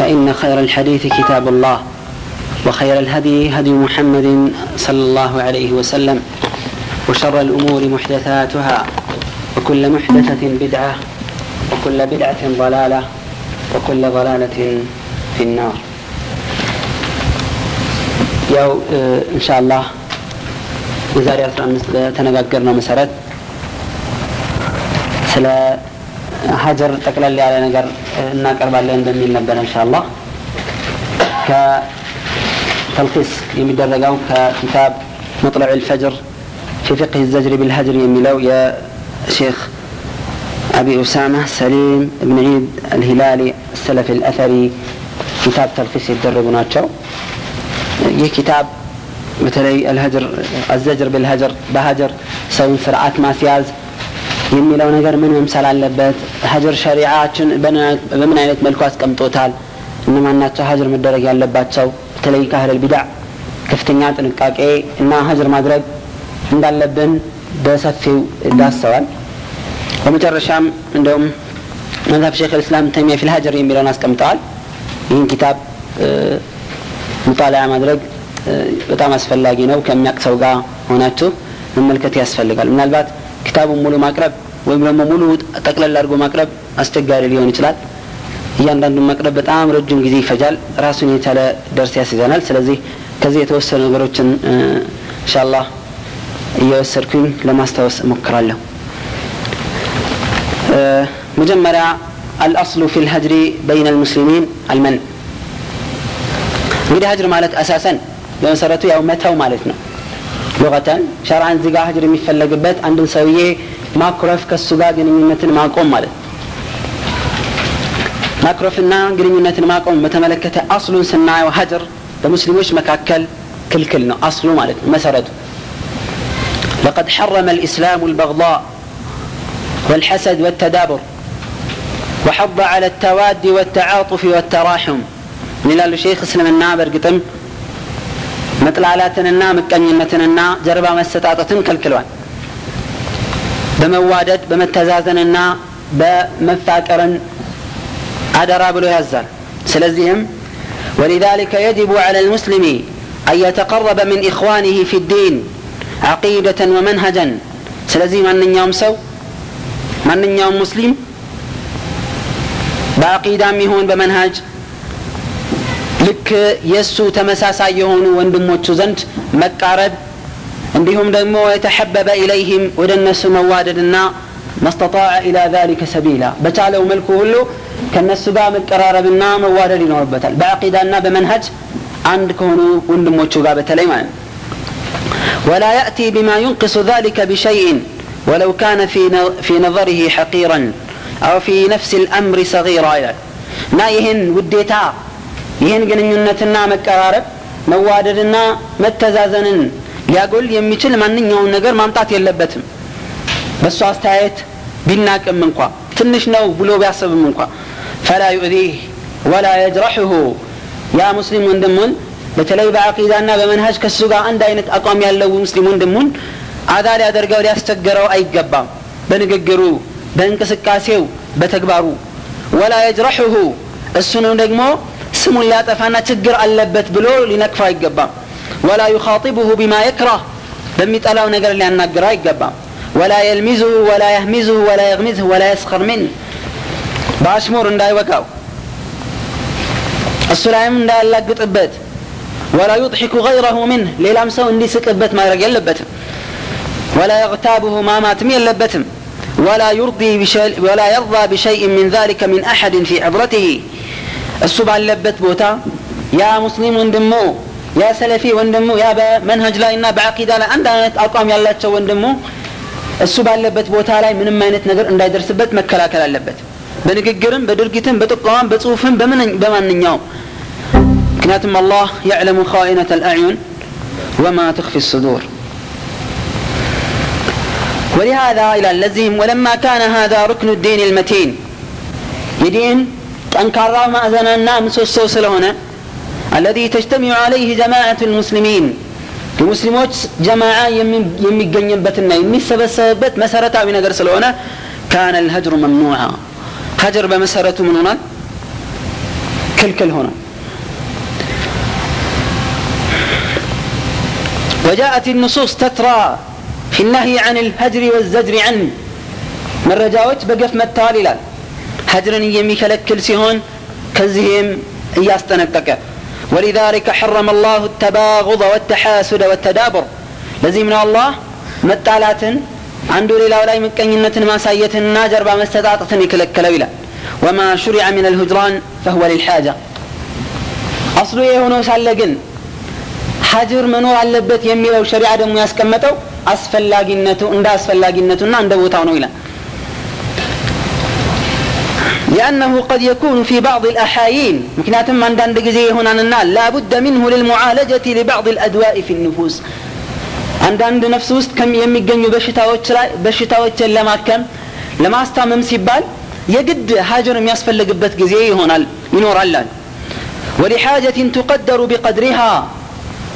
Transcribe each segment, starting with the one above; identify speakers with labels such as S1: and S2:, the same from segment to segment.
S1: فان خير الحديث كتاب الله وخير الهدي هدي محمد صلى الله عليه وسلم وشر الامور محدثاتها وكل محدثه بدعه وكل بدعه ضلاله وكل ضلاله في النار ያው ኢንሻአላህ የዛሬ 15 በተነጋገርነው መሰረት ስለ ሀጀር ጠቅለል ያለ ነገር እናቀርባለን በሚል ነበረ ኢንሻአላህ ከተልኪስ የሚደረገው ከኪታብ መጥለዕ الفجر في فقه الزجر بالهجر የሚለው የሼክ አቢ ኡሳማ ሰሊም እብን ዒድ አልሂላሊ ሰለፊ አልአተሪ ኪታብ ተልኪስ ይደረጉ ናቸው ይህ ኪታብ በተለይ አልሀጀር አዘጅር ብልሀጀር በሀጀር ሰውን ስርዓት ማስያዝ የሚለው ነገር ምን መምሰል አለበት? ሀጀር ሸሪዓችን በምን አይነት መልኩ አስቀምጦታል? እነማን ናቸው ሀጀር መደረግ ያለባቸው? በተለይ ከአህለል ቢዳዕ ከፍተኛ ጥንቃቄ እና ሀጀር ማድረግ እንዳለብን በሰፊው ዳሰዋል። በመጨረሻም እንደውም መዝሀብ ሼክ ልእስላም ተሚያ ፊል ሀጀር የሚለውን አስቀምጠዋል። ይህን ኪታብ ሙጣላያ ማድረግ በጣም አስፈላጊ ነው ከሚያቅ ሰው ጋር ሆናችሁ መመልከት ያስፈልጋል። ምናልባት ኪታቡን ሙሉ ማቅረብ ወይም ደግሞ ሙሉ ጠቅለል አድርጎ ማቅረብ አስቸጋሪ ሊሆን ይችላል። እያንዳንዱን ማቅረብ በጣም ረጅም ጊዜ ይፈጃል። ራሱን የቻለ ደርስ ያስይዘናል። ስለዚህ ከዚህ የተወሰኑ ነገሮችን እንሻላህ እየወሰድኩኝ ለማስታወስ እሞክራለሁ። መጀመሪያ አልአስሉ ፊ ልሀጅሪ በይነ ልሙስሊሚን አልመን። እንግዲህ ሀጅር ማለት አሳሰን በመሰረቱ ያው መተው ማለት ነው ሉቀተን ሸርዓን እዚህ ጋር ሀጅር የሚፈለግበት አንድን ሰውዬ ማኩረፍ ከእሱ ጋር ግንኙነትን ማቆም ማለት ማኩረፍና ግንኙነትን ማቆም በተመለከተ አስሉን ስናየው ሀጅር በሙስሊሞች መካከል ክልክል ነው አስሉ ማለት ነው መሰረቱ لقد حرم الإسلام البغضاء والحسد والتدابر وحض على التواد والتعاطف والتراحم ምን ይላሉ ሼክ እስልምና በእርግጥም መጥላላትንና ምቀኝነትንና ጀርባ መሰጣጠትን ከልክሏል በመዋደድ በመተዛዘንና በመፋቀርን አደራ ብሎ ያዛል ስለዚህም ولذلك يجب على المسلم أن يتقرب من إخوانه في الدين عقيدة ومنهجا ስለዚህ ማንኛውም ሰው ማንኛውም ሙስሊም በአቂዳም ይሁን በመንሃጅ ልክ የእሱ ተመሳሳይ የሆኑ ወንድሞቹ ዘንድ መቃረብ እንዲሁም ደግሞ የተሐበበ ኢለይህም ወደ እነሱ መዋደድና መስተጣዐ ኢላ ذلك ሰቢላ በቻለው መልኩ ሁሉ ከእነሱ ጋር መቀራረብና መዋደድ ይኖርበታል በአቂዳና በመንሀጅ አንድ ከሆኑ ወንድሞቹ ጋር በተለይ ማለት ነው ولا يأتي بما ينقص ذلك بشيء ولو كان في في نظره حقيرا أو في نفس الأمر صغيرا نا يهن وديتا ይህን ግንኙነትና መቀራረብ መዋደድና መተዛዘንን ሊያጎል የሚችል ማንኛውን ነገር ማምጣት የለበትም። በእሱ አስተያየት ቢናቅም እንኳ ትንሽ ነው ብሎ ቢያስብም እንኳ ፈላ ዩእዚህ ወላ የጅረሕሁ። ያ ሙስሊም ወንድሙን በተለይ በአቂዳና በመንሃጅ ከእሱ ጋር አንድ አይነት አቋም ያለው ሙስሊም ወንድሙን አዛ ሊያደርገው ሊያስቸግረው አይገባም። በንግግሩ በእንቅስቃሴው በተግባሩ። ወላ የጅረሕሁ እሱንም ደግሞ اسم لا تفانا تجر اللبت بلو لنكفى يقبا ولا يخاطبه بما يكره. بميت ألا ونقر لأن نقرى يقبا ولا يلمزه ولا يهمزه ولا يغمزه ولا يسخر منه. باشمور ان داي وكاو السلام ان داي اللقت ابت ولا يضحك غيره منه. للامسه اندي سك ابت ما يرقى اللبت ولا يغتابه ما مات مي اللبتم ولا يرضي بشيء ولا يرضى بشيء من ذلك من أحد في عبرته. እሱ ባለበት ቦታ ያ ሙስሊም ወንድሞ ያ ሰለፊ ወንድሙ ያ በመንሀጅ ላይ እና በአቂዳ ላይ አንድ አይነት አቋም ያላቸው ወንድሙ እሱ ባለበት ቦታ ላይ ምንም አይነት ነገር እንዳይደርስበት መከላከል አለበት በንግግርም በድርጊትም በጥቆማም በጽሁፍም በማንኛውም ምክንያቱም አላህ يعلم خائنة الأعين وما تخفي الصدور ولهذا إلى اللزيم ولما كان هذا ركن الدين المتين يدين ጠንካራ ማዕዘናና ምሰሶ ስለሆነ الذي تجتمع عليه جماعة المسلمين የሙስሊሞች ጀማዓ የሚገኝበትና የሚሰበሰብበት መሰረታዊ ነገር ስለሆነ ካነ الهجر ممنوعا ሀጀር በመሰረቱ ምን ሆኗል ክልክል ሆኗል وجاءت النصوص تترى في النهي عن الهجر والزجر عنه መረጃዎች በገፍ መጥተዋል ይላል هجرن የሚከለክል ሲሆን ከዚህም እያስጠነቀቀ ولذلك حرم الله التباغض والتحاسد والتدابر ለዚህ من الله መጣላትን አንዱ ሌላው ላይ ምቀኝነትን ማሳየትንና ጀርባ መሰጣጠትን ይከለከለው ይላል ወማ ሹሪዐ ምን አልሁጅራን ፈሁወ ሊልሓጃ አስሉ የሆነው ሳለ ግን ሀጅር መኖር አለበት የሚለው ሸሪዓ ደግሞ ያስቀመጠው አስፈላጊነቱ እንደ አስፈላጊነቱና እንደ ቦታው ነው ይላል لأنه قد يكون في بعض الأحايين مكناتم من دان دقزي هنا النال لا بد منه للمعالجة لبعض الأدواء في النفوس አንዳንድ ነፍስ ውስጥ የሚገኙ በሽታዎች ላይ በሽታዎችን ለማከም ለማስታመም ሲባል የግድ ሀጀር የሚያስፈልግበት ጊዜ ይሆናል ይኖራል ወሊሓጀትን ቱቀደሩ ቢቀድሪሃ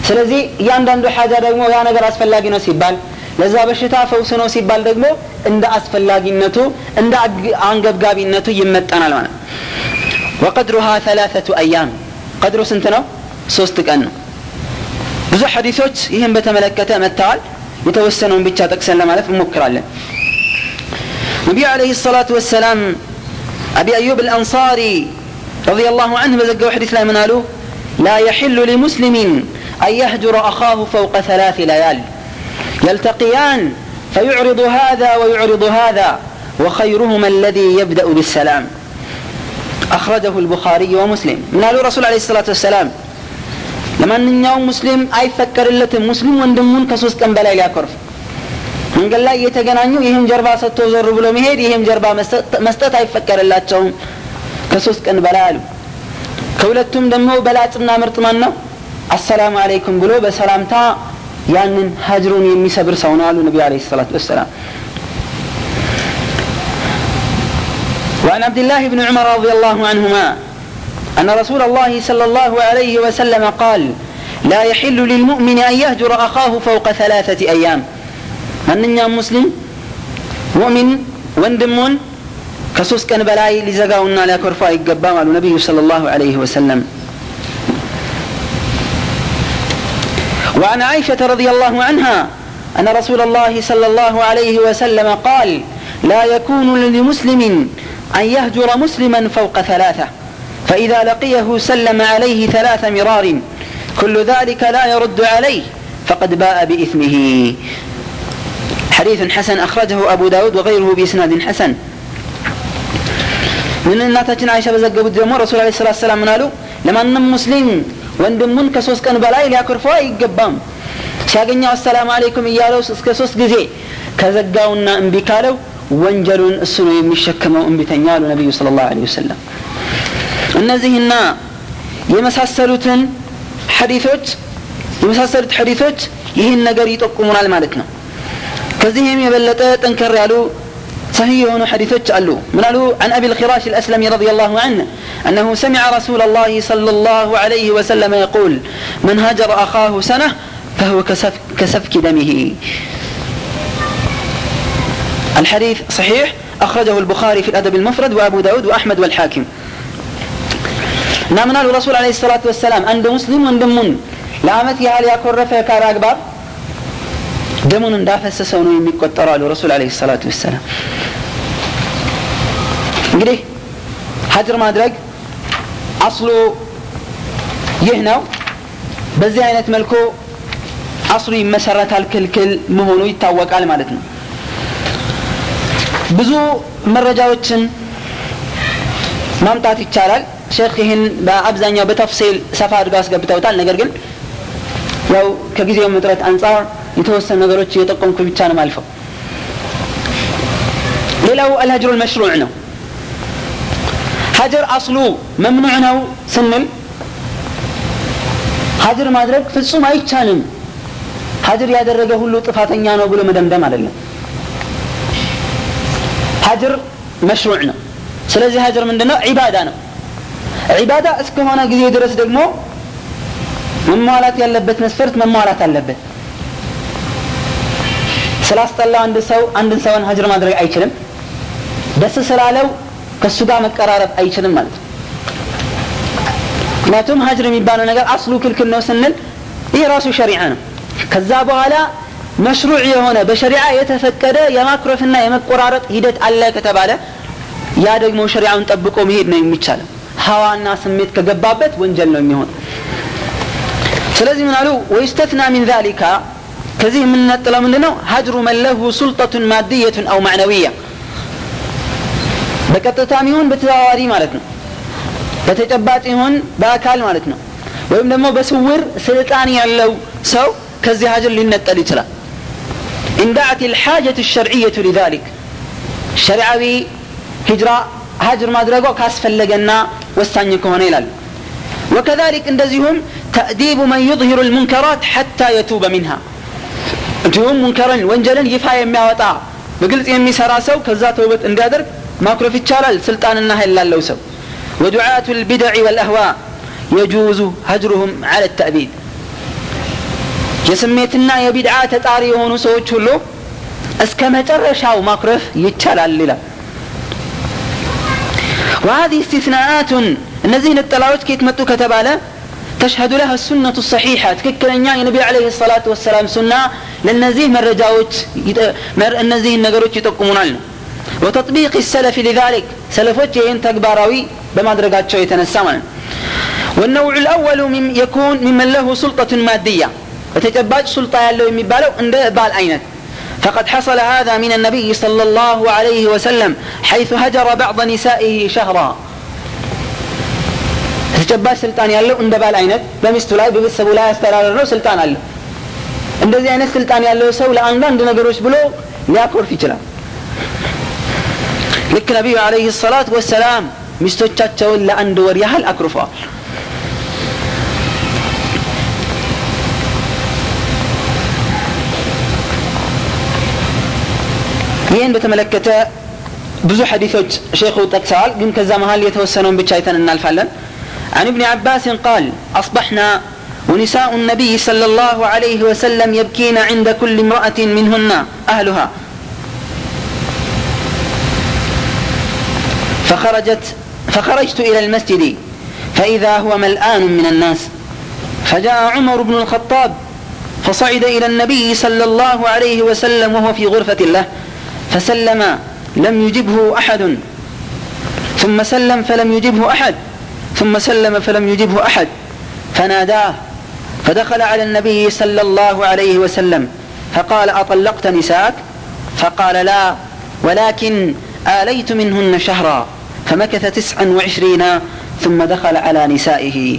S1: ስለዚህ እያንዳንዱ ሓጃ ደግሞ ያ ነገር አስፈላጊ ነው ሲባል ለዛ በሽታ ፈውስ ነው ሲባል ደግሞ እንደ አስፈላጊነቱ እንደ አንገብጋቢነቱ ይመጠናል ማለት ወቀድሩሃ ثلاثة أيام ቀድሩ ስንት ነው ሶስት ቀን ነው ብዙ ሐዲሶች ይህን በተመለከተ መጥተዋል የተወሰነውን ብቻ ጠቅሰን ለማለፍ እንሞክራለን ነቢዩ አለህ ሰላቱ ወሰላም አቢ አዩብ አልአንሳሪ رضي الله عنه بزقوا حديث لا منالو لا يحل لمسلم أن يهجر أخاه فوق ثلاث ليال يلتقيان فيعرض هذا ويعرض هذا وخيرهما الذي يبدأ بالسلام أخرجه البخاري ومسلم منالو رسول عليه الصلاة والسلام ለማንኛውም ሙስሊም አይፈቀድለትም ሙስሊም ወንድሙን ከሶስት ቀን በላይ ሊያኮርፍ መንገድ ላይ እየተገናኙ ይህም ጀርባ ሰጥቶ ዞር ብሎ መሄድ ይህም ጀርባ መስጠት አይፈቀድላቸውም ከሶስት ቀን በላይ አሉ ከሁለቱም ደግሞ በላጭና ምርጥ ማን ነው አሰላሙ አለይኩም ብሎ በሰላምታ ያንን ሀጅሩን የሚሰብር ሰው ነው አሉ ነቢ አለ ሰላት ወሰላም وعن عبد الله بن عمر رضي الله عنهما أن رسول الله صلى الله عليه وسلم قال لا يحل للمؤمن أن يهجر أخاه فوق ثلاثة أيام من مسلم مؤمن وندمون كسوس كان بلاي لزقاونا لا كرفا يقبام على النبي صلى الله عليه وسلم وعن عائشة رضي الله عنها أن رسول الله صلى الله عليه وسلم قال لا يكون لمسلم أن يهجر مسلما فوق ثلاثة فإذا لقيه سلم عليه ثلاث مرار كل ذلك لا يرد عليه فقد باء بإثمه حديث حسن أخرجه أبو داود وغيره بإسناد حسن من እናታችን አይሻ በዘገቡት ደግሞ ረሱል አለ ስላት ሰላም ምናሉ ለማንም ሙስሊም ወንድሙን ከሶስት ቀን በላይ ሊያኮርፈው አይገባም ሲያገኘው አሰላሙ አለይኩም እያለው እስከ ሶስት ጊዜ ከዘጋውና እምቢ ካለው ወንጀሉን እሱ ነው የሚሸከመው እምቢተኛ አሉ ነቢዩ ስለ ላሁ ወሰለም እነዚህና የመሳሰሉትን ሐዲቶች የመሳሰሉት ሐዲቶች ይህን ነገር ይጠቁሙናል ማለት ነው ከዚህም የበለጠ ጠንከር ያሉ صحيح هنا حديثك قالوا من قالوا عن أبي الخراش الأسلمي رضي الله عنه أنه سمع رسول الله صلى الله عليه وسلم يقول من هجر أخاه سنة فهو كسفك, كسفك دمه. الحديث صحيح أخرجه البخاري في الأدب المفرد وأبو داود وأحمد والحاكم. نعم نال رسول عليه الصلاة والسلام عند مسلم عند من. لامت يا هل يكون رفع كار أكبر. ደሙን እንዳፈሰሰው ነው የሚቆጠረው አሉ ረሱል አለ ሰላቱ ወሰላም። እንግዲህ ሀጅር ማድረግ አስሉ ይህ ነው። በዚህ አይነት መልኩ አስሉ ይመሰረታል ክልክል መሆኑ ይታወቃል ማለት ነው። ብዙ መረጃዎችን ማምጣት ይቻላል። ሼክ ይህን በአብዛኛው በተፍሲል ሰፋ አድርገው አስገብተውታል። ነገር ግን ያው ከጊዜው ምጥረት አንጻር የተወሰኑ ነገሮች እየጠቆምኩ ብቻ ነው አልፈው ሌላው አልሀጅሩ ልመሽሩዕ ነው። ሀጀር አስሉ መምኑዕ ነው ስንል ሀጅር ማድረግ ፍጹም አይቻልም። ሀጅር ያደረገ ሁሉ ጥፋተኛ ነው ብሎ መደምደም አይደለም። ሀጅር መሽሩዕ ነው። ስለዚህ ሀጅር ምንድን ነው ዒባዳ ነው። ዒባዳ እስከሆነ ጊዜ ድረስ ደግሞ መሟላት ያለበት መስፈርት መሟላት አለበት ስላስጠላው አንድ ሰው አንድን ሰውን ሀጅር ማድረግ አይችልም። ደስ ስላለው ከእሱ ጋር መቀራረብ አይችልም ማለት ነው። ምክንያቱም ሀጅር የሚባለው ነገር አስሉ ክልክል ነው ስንል ይህ ራሱ ሸሪዓ ነው። ከዛ በኋላ መሽሩዕ የሆነ በሸሪዓ የተፈቀደ የማኩረፍና የመቆራረጥ ሂደት አለ ከተባለ ያ ደግሞ ሸሪዓውን ጠብቆ መሄድ ነው የሚቻለው። ሀዋና ስሜት ከገባበት ወንጀል ነው የሚሆን ስለዚህ ምን አሉ? ወይስተትና ሚን ዛሊካ ከዚህ የምንነጥለው ምንድ ነው ሀጅሩ መለሁ ሱልጠቱን ማድየቱን አው ማዕነዊያ በቀጥታም ይሁን በተዘዋዋሪ ማለት ነው በተጨባጭ ይሁን በአካል ማለት ነው ወይም ደግሞ በስውር ስልጣን ያለው ሰው ከዚህ ሀጅር ሊነጠል ይችላል እንዳዕት ልሓጀት الشرعية لذلك ሸሪዓዊ ሂጅራ ሀጅር ማድረጓ ካስፈለገና ወሳኝ ከሆነ ይላል وكذلك እንደዚሁም ተእዲቡ መን يظهر المنكرات حتى يتوب منها እንዲሁም ሙንከርን ወንጀልን ይፋ የሚያወጣ በግልጽ የሚሰራ ሰው ከዛ ተውበት እንዲያደርግ ማኩረፍ ይቻላል ስልጣንና ኃይል ላለው ሰው ودعاة البدع والأهواء يجوز هجرهم على التأبيد የስሜትና የቢድዓ ተጣሪ የሆኑ ሰዎች ሁሉ እስከ መጨረሻው ማኩረፍ ይቻላል ይላል وهذه استثناءات እነዚህ ነጠላዎች ከየት መጡ ከተባለ تشهد لها السنة الصحيحة تككلنيا النبي عليه الصلاة والسلام سنة لنزيه مرجاوت النزيه النقروت يتقمون وتطبيق السلف لذلك سلفوت ين تكباراوي بما درجات شوية تنسامنا والنوع الأول من يكون ممن له سلطة مادية وتتباج سلطة يالله يمبالو عند بال أينت فقد حصل هذا من النبي صلى الله عليه وسلم حيث هجر بعض نسائه شهرا ተጨባጭ ስልጣን ያለው እንደ ባል አይነት በሚስቱ ላይ በቤተሰቡ ላይ ያስተዳደር ነው ስልጣን አለ እንደዚህ አይነት ስልጣን ያለው ሰው ለአንዳንድ ነገሮች ብሎ ሊያኮርፍ ይችላል ልክ ነቢዩ አለይህ ሰላት ወሰላም ሚስቶቻቸውን ለአንድ ወር ያህል አኩርፈዋል ይህን በተመለከተ ብዙ ሐዲሶች ሼኹ ጠቅሰዋል ግን ከዛ መሀል የተወሰነውን ብቻ አይተን እናልፋለን عن ابن عباس قال أصبحنا ونساء النبي صلى الله عليه وسلم يبكين عند كل امرأة منهن أهلها. فخرجت فخرجت إلى المسجد فإذا هو ملآن من الناس. فجاء عمر بن الخطاب فصعد إلى النبي صلى الله عليه وسلم وهو في غرفة له فسلم لم يجبه أحد. ثم سلم فلم يجبه أحد ثم سلم فلم يجبه أحد. فناداه فدخل على النبي صلى الله عليه وسلم فقال أطلقت نساءك فقال لا ولكن آليت منهن شهرا فمكث تسعا وعشرين ثم دخل على نسائه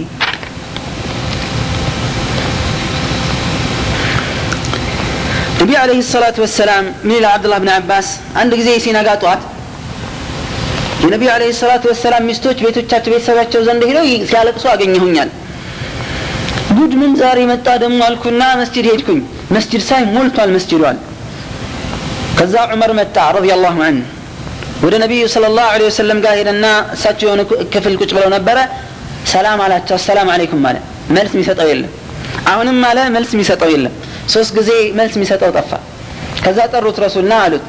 S1: النبي عليه الصلاة والسلام من إلى عبد الله بن عباس عندك زي سينا قاطعت የነቢዩ አለ ሰላቱ ወሰላም ሚስቶች ቤቶቻቸው ቤተሰባቸው ዘንድ ሄደው ሲያለቅሱ አገኘሁኛል ጉድ ምን ዛሬ መጣ ደግሞ አልኩና መስጅድ ሄድኩኝ መስጅድ ሳይ ሞልቷል መስጅዷል ከዛ ዑመር መጣ ረዲ ላሁ አን ወደ ነቢዩ ስለ ላሁ ለ ወሰለም ጋር ሄደና እሳቸው የሆነ ክፍል ቁጭ ብለው ነበረ ሰላም አላቸው አሰላም አለይኩም አለ መልስ የሚሰጠው የለም አሁንም አለ መልስ የሚሰጠው የለም ሶስት ጊዜ መልስ የሚሰጠው ጠፋ ከዛ ጠሩት ረሱልና አሉት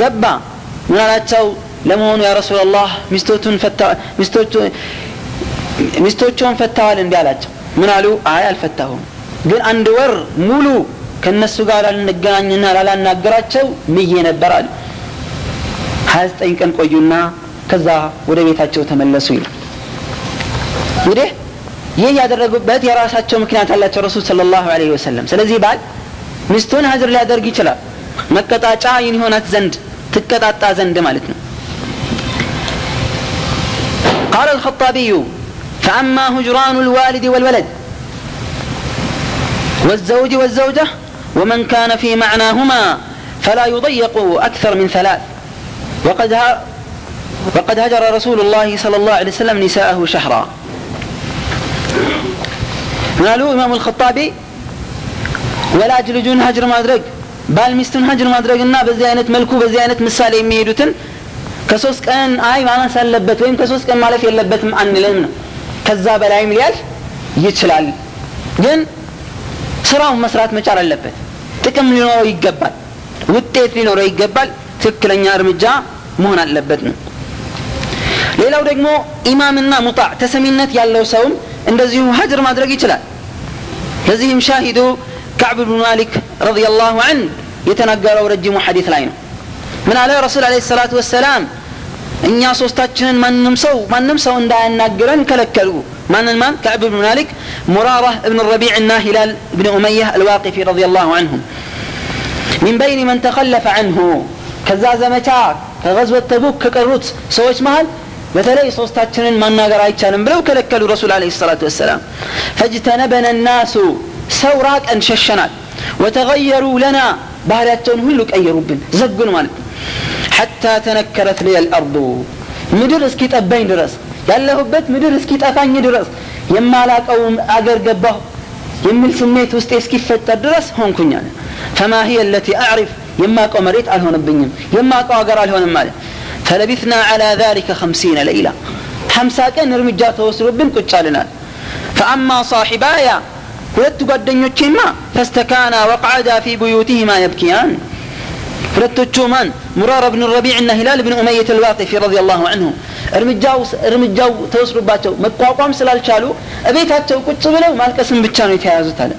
S1: ገባ ምን አላቸው ለመሆኑ ያ ረሱላላህ ሚስቶቹን ፈታዋል እንዲ አላቸው ምን አሉ አይ አልፈታሁም ግን አንድ ወር ሙሉ ከእነሱ ጋር ላልንገናኝና ላላናገራቸው ምዬ ነበር አሉ ሀያ ዘጠኝ ቀን ቆዩና ከዛ ወደ ቤታቸው ተመለሱ ይላል እንግዲህ ይህ ያደረጉበት የራሳቸው ምክንያት አላቸው ረሱል ስለ ላሁ ለ ወሰለም ስለዚህ ባል ሚስቱን ሀጅር ሊያደርግ ይችላል መቀጣጫ ይን ሆናት ዘንድ ትቀጣጣ ዘንድ ማለት ነው قال الخطابي فأما هجران الوالد والولد والزوج والزوجة ومن كان في معناهما فلا يضيق أكثر من ثلاث وقد وقد هجر رسول الله صلى الله عليه وسلم نساءه شهرا ምን አሉ ኢማሙ ልከጣቢ ወላጅ ልጁን ሀጅር ማድረግ ባል ሚስቱን ሀጅር ማድረግና በዚህ አይነት መልኩ በዚህ አይነት ምሳሌ የሚሄዱትን ከሶስት ቀን አይ ማነስ አለበት ወይም ከሶስት ቀን ማለፍ የለበትም አንልም ነው ከዛ በላይም ሊያልፍ ይችላል። ግን ስራውን መስራት መቻል አለበት። ጥቅም ሊኖረው ይገባል። ውጤት ሊኖረው ይገባል። ትክክለኛ እርምጃ መሆን አለበት ነው። ሌላው ደግሞ ኢማምና ሙጣዕ ተሰሚነት ያለው ሰውም እንደዚሁ ሀጅር ማድረግ ይችላል። ለዚህም ሻሂዱ ከዕብ ብን ማሊክ ረዲየላሁ ዐንሁ የተናገረው ረጅሙ ሐዲት ላይ ነው። ምን አለ ረሱል ዓለይሂ ሰላቱ ወሰላም እኛ ሶስታችንን ማንም ሰው ማንም ሰው እንዳያናግረን ከለከሉ ማንን ማን ከዕብ ብን ማሊክ ሙራራህ እብን ረቢዕ እና ሂላል ብን ኡመያህ አልዋቂፊ ረዲ ላሁ አንሁም ሚን በይን መን ተኸለፈ አንሁ ከዛ ዘመቻ ከገዝወት ተቡክ ከቀሩት ሰዎች መሃል በተለይ ሶስታችንን ማናገር አይቻልም ብለው ከለከሉ ረሱል አለ ሰላቱ ወሰላም ፈጅተነበነ ናሱ ሰው ራቀን ሸሸናል ወተገየሩ ለና ባህሪያቸውን ሁሉ ቀየሩብን ዘጉን ማለት ነው حتى تنكرت لي الأرض. مدرس كيت أبين درس قال له بيت مدرس كيت أفاني درس يما لك أو أقر قبه يمل سميت وستيسكي فتا درس هون كن يعني. فما هي التي أعرف يما قمريت على هون البنيم يما قاقر على هون المال فلبثنا على ذلك خمسين ليلة خمسة كان نرمي جاتا وسلوب بن كتشالنا فأما صاحبايا ولدت قد دنيو فاستكانا وقعدا في بيوتهما يبكيان ሁለቶቹ ማን ሙራር ብን ረቢዕ እና ሂላል ብን ኡመየት አልዋቂፊ ረዲ ላሁ አንሁ እርምጃው ተወስዶባቸው መቋቋም ስላልቻሉ እቤታቸው ቁጭ ብለው ማልቀስን ብቻ ነው የተያያዙት አለ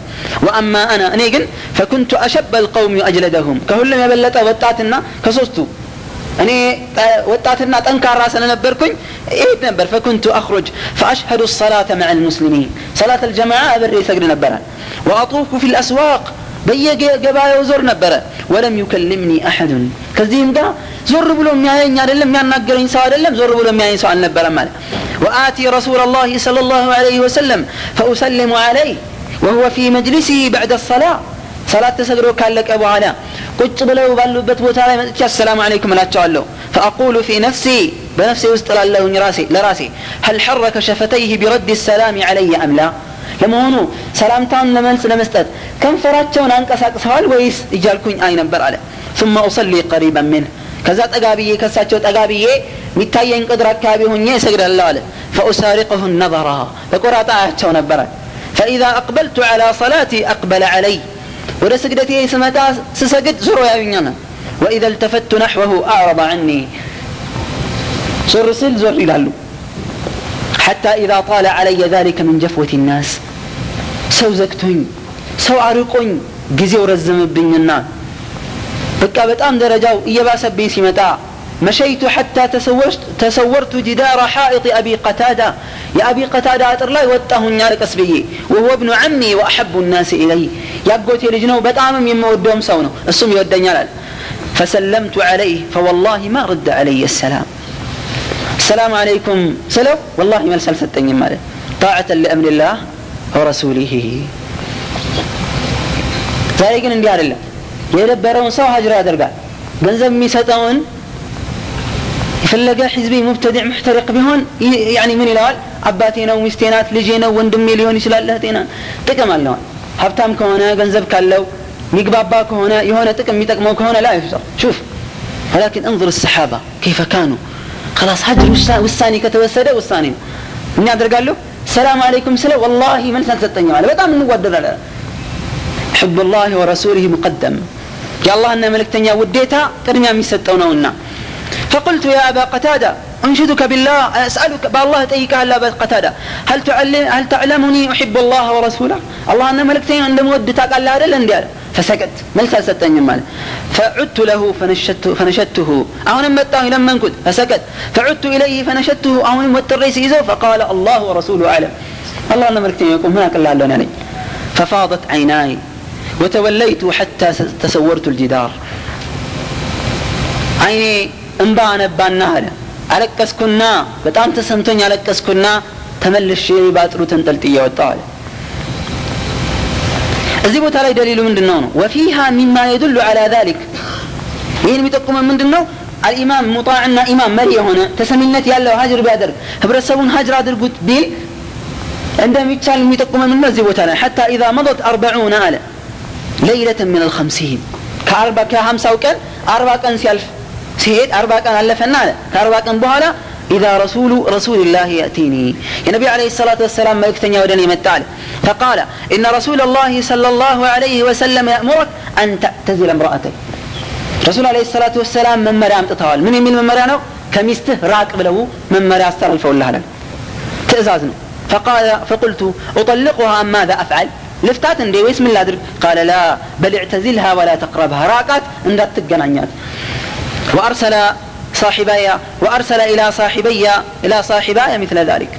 S1: ወአማ አና እኔ ግን ፈኩንቱ አሸበ ልቀውም አጅለደሁም ከሁሉም የበለጠ ወጣትና ከሶስቱ እኔ ወጣትና ጠንካራ ስለነበርኩኝ እሄድ ነበር ፈኩንቱ አክሩጅ ፈአሽሀዱ ሰላተ መዓ ልሙስሊሚን ሰላት አልጀማዓ አብሬ ይሰግድ ነበራል ወአጡፉ ፊ ልአስዋቅ በየገበያው ዞር ነበረ ወለም ዩከልምኒ አሐዱን ከዚህም ጋር ዞር ብሎ የሚያየኝ አይደለም የሚያናገረኝ ሰው አይደለም ዞር ብሎ የሚያየኝ ሰው አልነበረም ማለት وآتي رسول الله صلى الله عليه وسلم فأسلم عليه وهو في مجلسه بعد الصلاة صلاة تسجد كان لك أبو علا ቁጭ ብለው ባሉበት ቦታ ላይ መጥቼ አሰላሙ አለይኩም እላቸዋለሁ ፈአቁሉ ፊ ነፍሲ በነፍሴ ውስጥ ላለሁኝ ራሴ ለራሴ هل حرك شفتيه برد السلام علي أم لا ለመሆኑ ሰላምታውን ለመልስ ለመስጠት ከንፈራቸውን አንቀሳቅሰዋል ወይስ እያልኩኝ አይ ነበር አለ ثم أصلي قريبا منه ከዛ ጠጋብዬ ከሳቸው ጠጋብዬ የሚታየኝ ቅድር አካባቢ ሆኜ እሰግዳለሁ አለ فأسارقه النظر በቆራጣ አያቸው ነበረ فإذا أقبلت على صلاتي أقبل علي ወደ ስግደቴ ስመጣ ስሰግድ ዞሮ ያዩኛል وإذا التفت نحوه أعرض عني ዞር ስል ዞር ይላሉ حتى إذا طال علي ذلك من جفوة الناس ሰው ዘግቶኝ ሰው አርቆኝ ጊዜው ረዘምብኝና በቃ በጣም ደረጃው እየባሰብኝ ሲመጣ مشيت حتى تسورت, تسورت جدار حائط أبي قتادة يا أبي قتادة أطر وطاه نار قسبي وهو ابن عمي وأحب الناس إلي يا قوتي لجنو بتعامم يما ودهم سونو السم يودني فسلمت عليه فوالله ما رد علي السلام السلام عليكم سلو والله ما لسال ستني ماله طاعة لأمر الله ورسوله ዛሬ ግን እንዲህ አይደለም የነበረውን ሰው ሀጅራ ያደርጋል ገንዘብ የሚሰጠውን የፈለገ ሕዝቢ ሙብተዲዕ ሙሕተሪቅ ቢሆን ያኒ ምን ይለዋል አባቴ ነው ሚስቴ ናት ልጄ ነው ወንድሜ ሊሆን ይችላል እህቴ ናት ጥቅም አለዋል ሀብታም ከሆነ ገንዘብ ካለው ሚግባባ ከሆነ የሆነ ጥቅም የሚጠቅመው ከሆነ ላ ይፍጠር ሹፍ ولكن انظر الصحابة كيف كانوا خلاص هجر ውሳኔ ከተወሰደ ውሳኔ ነው ምን ያደርጋሉ ሰላም አለይኩም ስለ ወላሂ መልስ አልሰጠኝም አለ በጣም እንዋደዳለን حب الله ورسوله مقدم يا الله أن ملكتنيا وديتا قدم يسطو نونا فقلت يا أبا قتادة أنشدك بالله أسألك بالله تأيك هلا أبا قتادة هل تعلم هل تعلمني أحب الله ورسوله الله أن ملكتنيا عند مودتا قال لا لا لا فسكت ملك ستني مال فعدت له فنشدته فنشدته أهون متاه لما كنت فسكت فعدت إليه فنشدته أهون مت الرئيس إذا فقال الله ورسوله أعلم الله أن ملكتنيا يقول هناك الله لنا ففاضت عيناي وتوليت حتى تسورت الجدار አይኔ እንባ አነባና አለ አለቀስኩና በጣም ተሰምቶኝ አለቀስኩና ተመልሼ ባጥሩ ተንጠልጥዬ ወጣሁ አለ እዚህ ቦታ ላይ ደሊሉ ምንድን ነው ነው ወፊሃ ሚማ የዱሉ አላ ዛሊክ ይህን የሚጠቁመን ምንድን ነው አልኢማም ሙጣዕና ኢማም መሪ የሆነ ተሰሚነት ያለው ሀጅር ቢያደርግ ህብረተሰቡን ሀጅር አድርጉት ቢል እንደሚቻል የሚጠቁመን ምንድን ነው እዚህ ቦታ ላይ ሐታ ኢዛ መضት አርበዑና አለ ለይለትን ምን አልከምሲን ከአርባ ከሀምሳው ቀን አርባ ቀን ሲያልፍ ሲሄድ አርባ ቀን አለፈና አለ ከአርባ ቀን በኋላ إذا رسول رسول الله يأتيني. يا نبي عليه الصلاة والسلام ما يكتني ودني متعال فقال إن رسول الله صلى الله عليه وسلم يأمرك أن تعتزل امرأتك. رسول عليه الصلاة والسلام من مريم تطوال من يمين من مريم كميسته راك بلو من مريم استغلفه الله لك. تأزازنا فقال فقلت أطلقها أم ماذا أفعل؟ لفتات اندي واسم الله أدرك قال لا بل اعتزلها ولا تقربها. راقات عند التقنانيات وأرسل صاحبي وأرسل إلى صاحبي إلى صاحباي مثل ذلك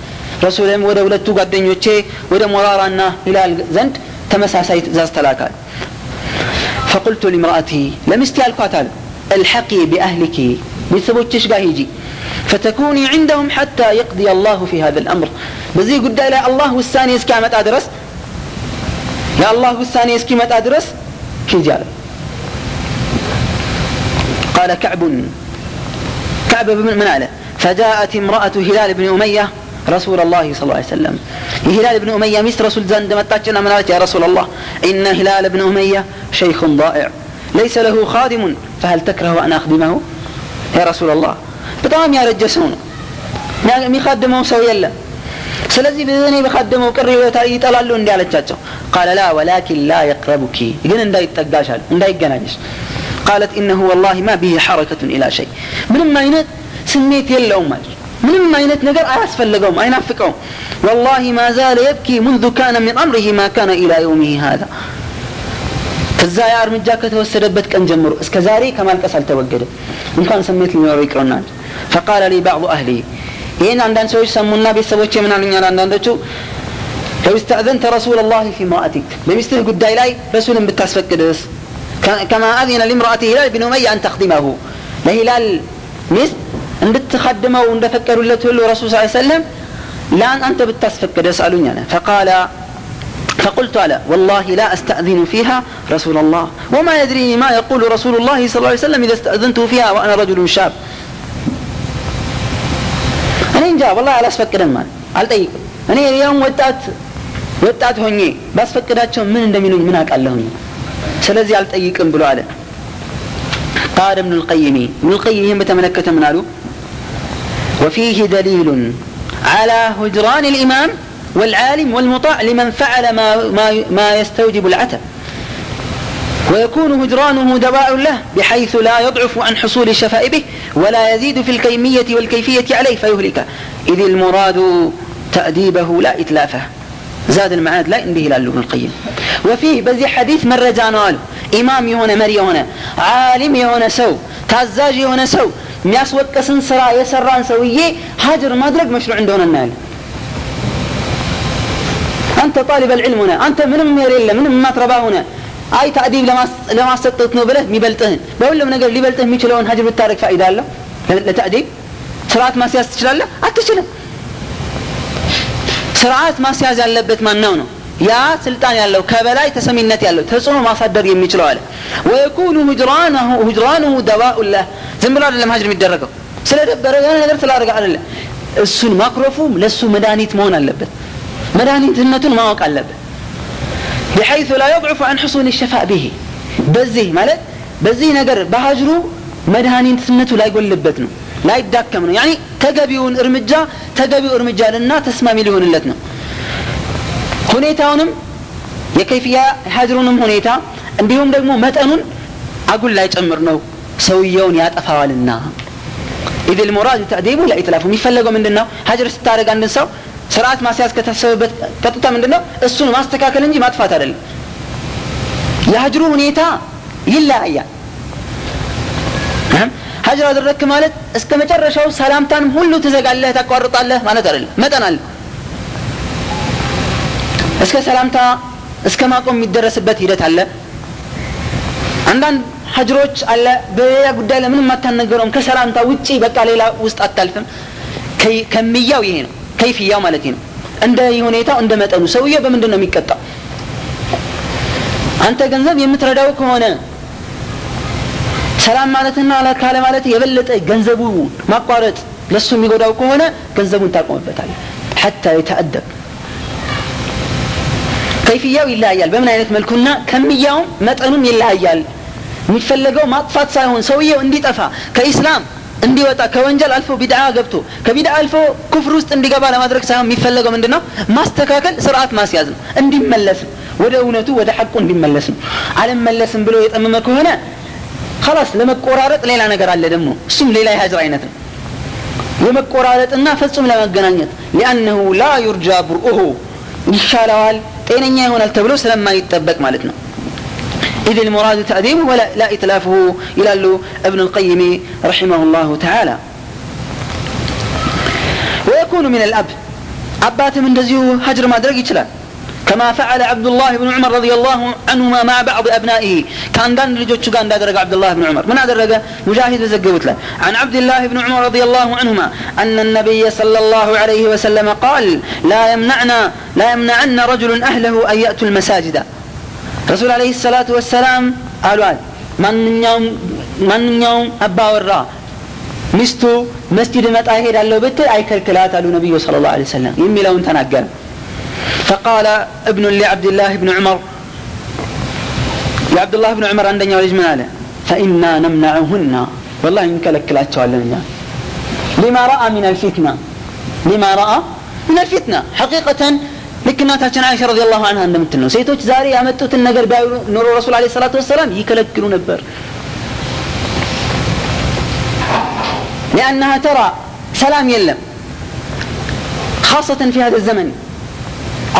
S1: رسول ወደ ሁለቱ ጓደኞቼ ወደ ሞራራና ሂላል ዘንድ ተመሳሳይ ትእዛዝ ተላካል فقلت لامرأتي لمستي القاتل الحقي بأهلك ቤተሰቦችሽ ጋር ሂጂ فتكوني عندهم حتى يقضي الله في هذا الأمر በዚህ ጉዳይ ላይ አላህ ውሳኔ እስኪያመጣ ድረስ የአላህ ውሳኔ እስኪመጣ ድረስ ሂጂ አለ قال كعب كعب بن من على فجاءت امرأة هلال بن أمية رسول الله صلى الله عليه وسلم هلال بن أمية مس رسول زند متاجنا من يا رسول الله إن هلال بن أمية شيخ ضائع ليس له خادم فهل تكره أن أخدمه يا رسول الله በጣም ያረጀ ሰው ነው የሚካድመው ሰው የለም ስለዚህ እኔ በካደመው ቅር ይጠላሉ እንዲ አለቻቸው ቃለ ላ ወላኪን ላ የቅረቡኪ ግን እንዳይጠጋሻል እንዳይገናኝሽ قالت إنه والله ما به حركة إلى شيء. من المينات سميت يلا أمج من المينات نقر أسفل لقوم أي أفكهم والله ما زال يبكي منذ كان من أمره ما كان إلى يومه هذا. الزائر من جاكة وسربتك أن جمر اسكزاري كما لك أسأل توقده. من كان سميت الميوريك رنان فقال لي بعض أهلي إن عندنا سويش سمو النبي سويش من عندنا عندنا لو استأذنت رسول الله في مرأتك لم يستهل قد داي لاي رسول كدس كما أذن لامرأة هلال بن أمية أن تخدمه لهلال مست أن بتخدمه وأن فكروا له الرسول صلى الله عليه وسلم لان أنت بتاسفكد يسألوني أنا فقال فقلت ألا والله لا أستأذن فيها رسول الله وما يدريني ما يقول رسول الله صلى الله عليه وسلم إذا استأذنته فيها وأنا رجل شاب أنا إن جاء والله على أسفكد المال ألطيق أنا اليوم وطات ወጣት ሆኜ ባስፈቅዳቸው ምን እንደሚሉኝ ምን አውቃለሁኝ ስለዚህ አልጠይቅም ብሎ አለ قال ابن القيم ابن القيم هم بتملكة من قالوا وفيه دليل على هجران الإمام والعالم والمطاع لمن فعل ما, ما, ما يستوجب العتب ويكون هجرانه دواء له بحيث لا يضعف عن حصول الشفاء به ولا يزيد في الكيمية والكيفية عليه فيهلكه إذ المراد تأديبه لا إتلافه زاد المعاد لا ينبه إلى ابن القيم وفيه بزي حديث مرة جانوال إمام يهونا مري هنا عالم يهونا سو تازاج يهونا سو የሚያስወቀስን ስራ የሰራን ሰውዬ ሀጅር ማድረግ መሽሩዕ እንደሆነ እናያለን አንተ ጣሊብ አልዕልም ሆነ አንተ ምንም ሄር የለ ምንም የማትረባ ሆነ አይ ታዲብ ለማሰጠት ነው ብለህ የሚበልጥህን በሁሉም ነገር ሊበልጥህ የሚችለውን ሀጅር ብታደረግ ፋይዳ አለው ለታዲብ ስርዓት ማስያዝ ትችላለህ አትችልም ስርዓት ማስያዝ ያለበት ማናው ነው ያ ስልጣን ያለው ከበላይ ተሰሚነት ያለው ተጽዕኖ ማሳደር የሚችለው አለ ወየኩኑ ሁጅራንሁ ደዋኡ ላህ ዝም ብሎ አደለም ሀጅር የሚደረገው ስለ ደበረ የሆነ ነገር ስላደረገ አደለ እሱን ማኩረፉም ለእሱ መድኃኒት መሆን አለበት መድኃኒትነቱን ማወቅ አለበት ቢሐይث ላ የضዕፉ አን ሕሱን ሸፋ ብሄ በዚህ ማለት በዚህ ነገር በሀጅሩ መድኃኒትነቱ ላይጎልበት ነው ላይዳከም ነው። ያኒ ተገቢውን እርምጃ ተገቢው እርምጃ ልና ተስማሚ ሊሆንለት ነው። ሁኔታውንም የከይፍያ ሀጅሩንም ሁኔታ እንዲሁም ደግሞ መጠኑን አጉል ላይ ጨምር ነው። ሰውየውን ያጠፋዋልና ኢድ ልሙራድ ተዕዲቡ ለኢትላፉ የሚፈለገው ምንድን ነው ሀጅር ስታደረግ አንድን ሰው ስርዓት ማስያዝ ከታሰበበት ቀጥታ ምንድን ነው እሱን ማስተካከል እንጂ ማጥፋት አይደለም። የሀጅሩ ሁኔታ ይለያያል ሀጅር አደረግክ ማለት እስከ መጨረሻው ሰላምታንም ሁሉ ትዘጋለህ ታቋርጣለህ ማለት አይደለም። መጠን እስከ ሰላምታ እስከ ማቆም የሚደረስበት ሂደት አለ። አንዳንድ ሀጅሮች አለ። በሌላ ጉዳይ ለምንም አታነገረውም ከሰላምታ ውጪ በቃ ሌላ ውስጥ አታልፍም። ከሚያው ይሄ ነው። ከይፍያው ማለት ነው። እንደ ሁኔታው እንደ መጠኑ። ሰውዬ በምንድን ነው የሚቀጣው? አንተ ገንዘብ የምትረዳው ከሆነ ሰላም ማለትና ካለ ማለት የበለጠ ገንዘቡ ማቋረጥ ለሱ የሚጎዳው ከሆነ ገንዘቡን ታቆምበታል ሐታ የተአደብ ከይፍያው ይለያያል። በምን አይነት መልኩና ከሚያውም መጠኑም ይለያያል። የሚፈለገው ማጥፋት ሳይሆን ሰውየው እንዲጠፋ ከኢስላም እንዲወጣ ከወንጀል አልፎ ቢድዓ ገብቶ ከቢድዓ አልፎ ኩፍር ውስጥ እንዲገባ ለማድረግ ሳይሆን የሚፈለገው ምንድን ነው ማስተካከል ስርዓት ማስያዝ ነው። እንዲመለስ ወደ እውነቱ ወደ ሐቁ እንዲመለስ ነው። አልመለስም ብሎ የጠመመ ከሆነ خلاص ለመቆራረጥ ሌላ ነገር አለ ደግሞ እሱም ሌላ የሀጅር አይነት ነው የመቆራረጥና ፍጹም ለመገናኘት ሊአነሁ ላ ዩርጃ ብርኡሁ ይሻለዋል ጤነኛ ይሆናል ተብሎ ስለማይጠበቅ ማለት ነው إذ المراد تأديبه ولا لا إتلافه إلى ابن القيم رحمه الله تعالى ويكون من الأب أبات من دزيو هجر ما درج كما فعل عبد الله بن عمر رضي الله عنهما مع بعض أبنائه كان دان رجوتشو كان درج عبد الله بن عمر من هذا الرجل مجاهد بزقوت له عن عبد الله بن عمر رضي الله عنهما أن النبي صلى الله عليه وسلم قال لا يمنعنا لا يمنعن رجل أهله أن يأتوا المساجد ረሱል አለህ ሰላቱ ወሰላም አሏል ማንኛውም አባወራ ሚስቱ መስጂድ መጣ ይሄዳለሁ ብትል አይከልክላት አሉ ነቢዩ ስለ ላሁ ሰለም የሚለውን ተናገረ فقال ابن لعبد الله بن عمر የአብድ ላህ ብን ዑመር አንደኛው ልጅ ምን አለ ፈኢና ነምናዕሁና ወላሂ እንከለክላቸዋለን እኛ ሊማ ረአ ምን አልፊትና ሊማ ረአ ምን አልፊትና ሐቂቀተን ልክ እናታችን አይሻ ረዲየላሁ አንሃ እንደምትል ነው ሴቶች ዛሬ ያመጡትን ነገር ቢያዩ ኖሮ ረሱል አለይሂ ሰላቱ ወሰላም ይከለክሉ ነበር لأنها ترى سلام يلم خاصة في هذا الزمن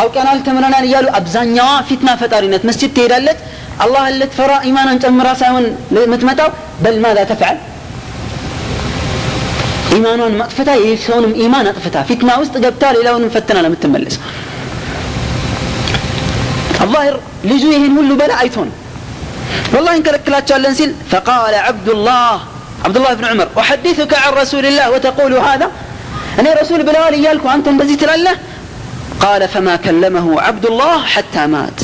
S1: أو كان تمرنا يالو أبزانيا فتنة فتارينت مسجد تيدالت الله اللي تفرى إيمانا تمرا ساون متمتاو بل ماذا تفعل؟ إيمانا مطفتا يسونم إيمان أطفتا فتنة وسط قبتا للاون فتنا لم تملس. الظاهر لجوهن هلو بلا أيتون والله كلكلات سيل فقال عبد الله عبد الله بن عمر أحدثك عن رسول الله وتقول هذا؟ أنا رسول بلال إيالكم أنت اندزيت الله قال فما كلمه عبد الله حتى مات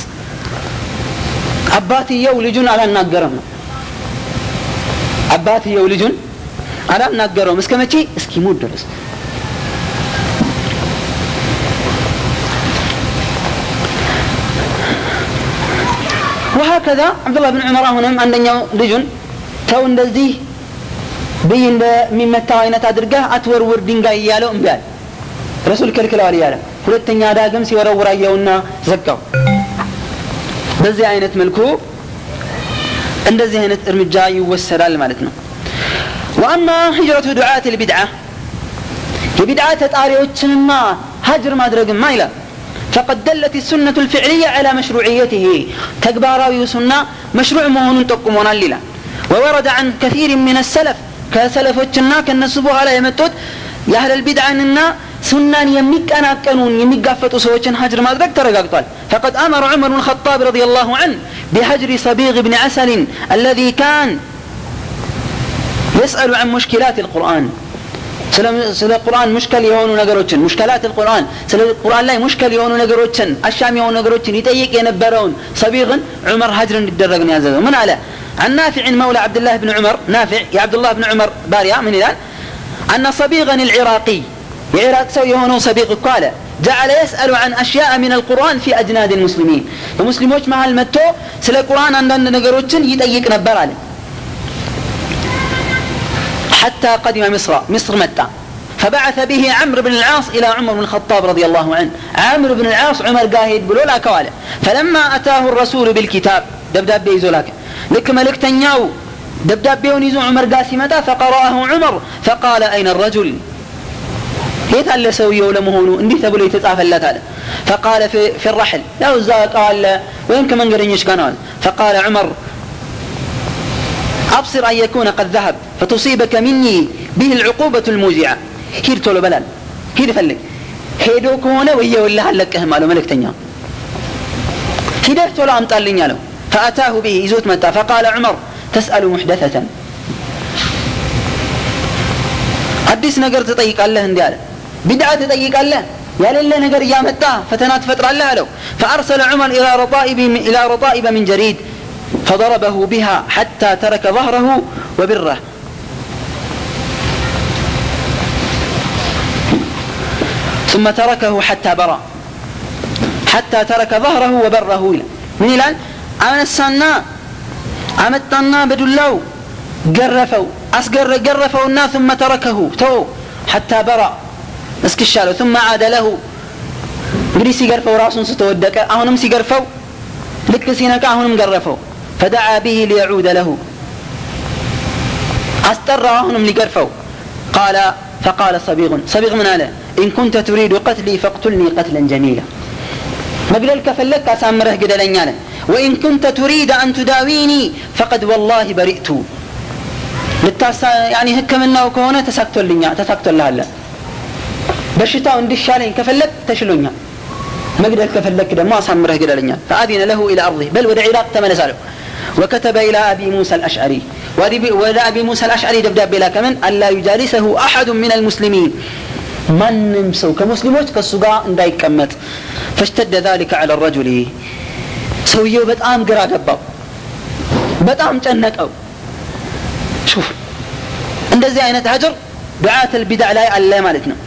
S1: أباتي يولجون على الناقرم أباتي يولجون على الناقرم اسكمتي اسكي مود درس وهكذا عبد الله بن عمر هنا عندنا لجن تو እንደዚህ ብይ እንደሚመታው አይነት አድርገህ አትወርውር ድንጋይ እያለው እምቢ አለ ረሱል ከልክለዋል እያለ ሁለተኛ ዳግም ሲወረውር አየውና ዘጋው። በዚህ አይነት መልኩ እንደዚህ አይነት እርምጃ ይወሰዳል ማለት ነው። ዋና ሂጅረቱ ዱዓት ልቢድዓ የቢድዓ ተጣሪዎችንማ ሀጅር ማድረግማ ይላል። فقد دلت السنة الفعلية على مشروعيته تكبارا سنة مشروع مهون تقومنا للا وورد عن كثير من السلف كسلف وشنا كالنسبوها على يمتوت يا أهل البدعة أننا ሱናን የሚቀናቀኑን የሚጋፈጡ ሰዎችን ሀጅር ማድረግ ተረጋግጧል فقد أمر عمر بن الخطاب رضي الله عنه بهجر صبيغ بن عسل الذي كان يسأل عن مشكلات القرآن ስለ ቁርአን ሙሽከል የሆኑ ነገሮችን ሙሽከላት القرآن ስለ ቁርአን ላይ ሙሽከል የሆኑ ነገሮችን አሻሚ የሆኑ ነገሮችን ይጠይቅ የነበረውን ሰቢግን ዑመር ሀጅር እንዲደረግ ነው ያዘዘው ምን አለ عن نافع مولى عبد الله بن عمر نافع يا عبد الله بن عمر باريا من الآن أن صبيغا العراقي የኢራቅ سو يهونو صديق قال جعل يسأل عن أشياء من القرآن في أجناد المسلمين. فمسلموش مع المتو سل القرآن عندنا نقروتشن ይጠይቅ ነበር حتى قدم مصر مصر متى. فبعث به عمرو بن العاص إلى عمر بن الخطاب رضي الله عنه. عمرو بن العاص عمر قاهد بلو لا كواله فلما أتاه الرسول بالكتاب دبداب بيزو لك. لك ملك تنياو دبداب بيونيزو عمر قاسمتا فقرأه عمر. فقال أين الرجل؟ هيت على سويه لمهونو اندي تقول يتطاف هذا فقال في, في الرحل لا قال وين كمان قرنيش قنال فقال عمر أبصر أن يكون قد ذهب فتصيبك مني به العقوبة الموجعة هير تولو بلال هير فلك هيدو كونه ويا ولا هلكهم مالو ملك تنيا هيدر تولو أمطال لنيالو فأتاه به يزوت متى فقال عمر تسأل محدثة አዲስ ነገር ትጠይቃለህ እንዲህ አለ ቢድዓ ትጠይቃለህ ያሌለ ነገር እያመጣ ፈተና ትፈጥራለህ አለው فأرسل عمر إلى رطائب إلى رطائب من جريد فضربه بها حتى ترك ظهره وبره ثم تركه حتى برأ حتى ترك ظهره وبره إلى من إلى أنسانا أمتنا بدلاو قرفوا أسقر قرفوا الناس ثم تركه تو حتى برأ እስክሻለው ثم عاد له እንግዲህ ሲገርፈው ራሱን ስተወደቀ አሁንም ሲገርፈው ልክ ሲነቃ አሁንም ገረፈው فدعا به ليعود له أستر አሁንም ሊገርፈው قال فقال صبيغ صبيغ من አለ إن كنت تريد قتلي فاقتلني قتلا جميلا መግደል ከፈለግ አሳምረህ ግደለኝ አለ وإن كنت تريد أن تداويني فقد والله برئت ልታሳ ያኒ ህክምናው ከሆነ ተሳክቶልኛ ተሳክቶልሃል በሽታው እንዲሻለኝ ከፈለግ ተሽሎኛል መግደል ከፈለክ ደግሞ አሳምረህ ግደለኛል فأذن له إلى أرضه بل ودع عراق تملس له وكتب إلى أبي موسى الأشعري وإلى أبي موسى الأشعري دبداب بلا كمن ألا يجالسه أحد من المسلمين ማንም ሰው ከሙስሊሞች ከእሱ ጋር እንዳይቀመጥ ፈሽተደ ذلك على الرجل ሰውየው በጣም ግራ ገባው በጣም ጨነቀው ሹፍ እንደዚህ አይነት ሀጅር ዱዓት ልቢዳዕ ላይ አለ ማለት ነው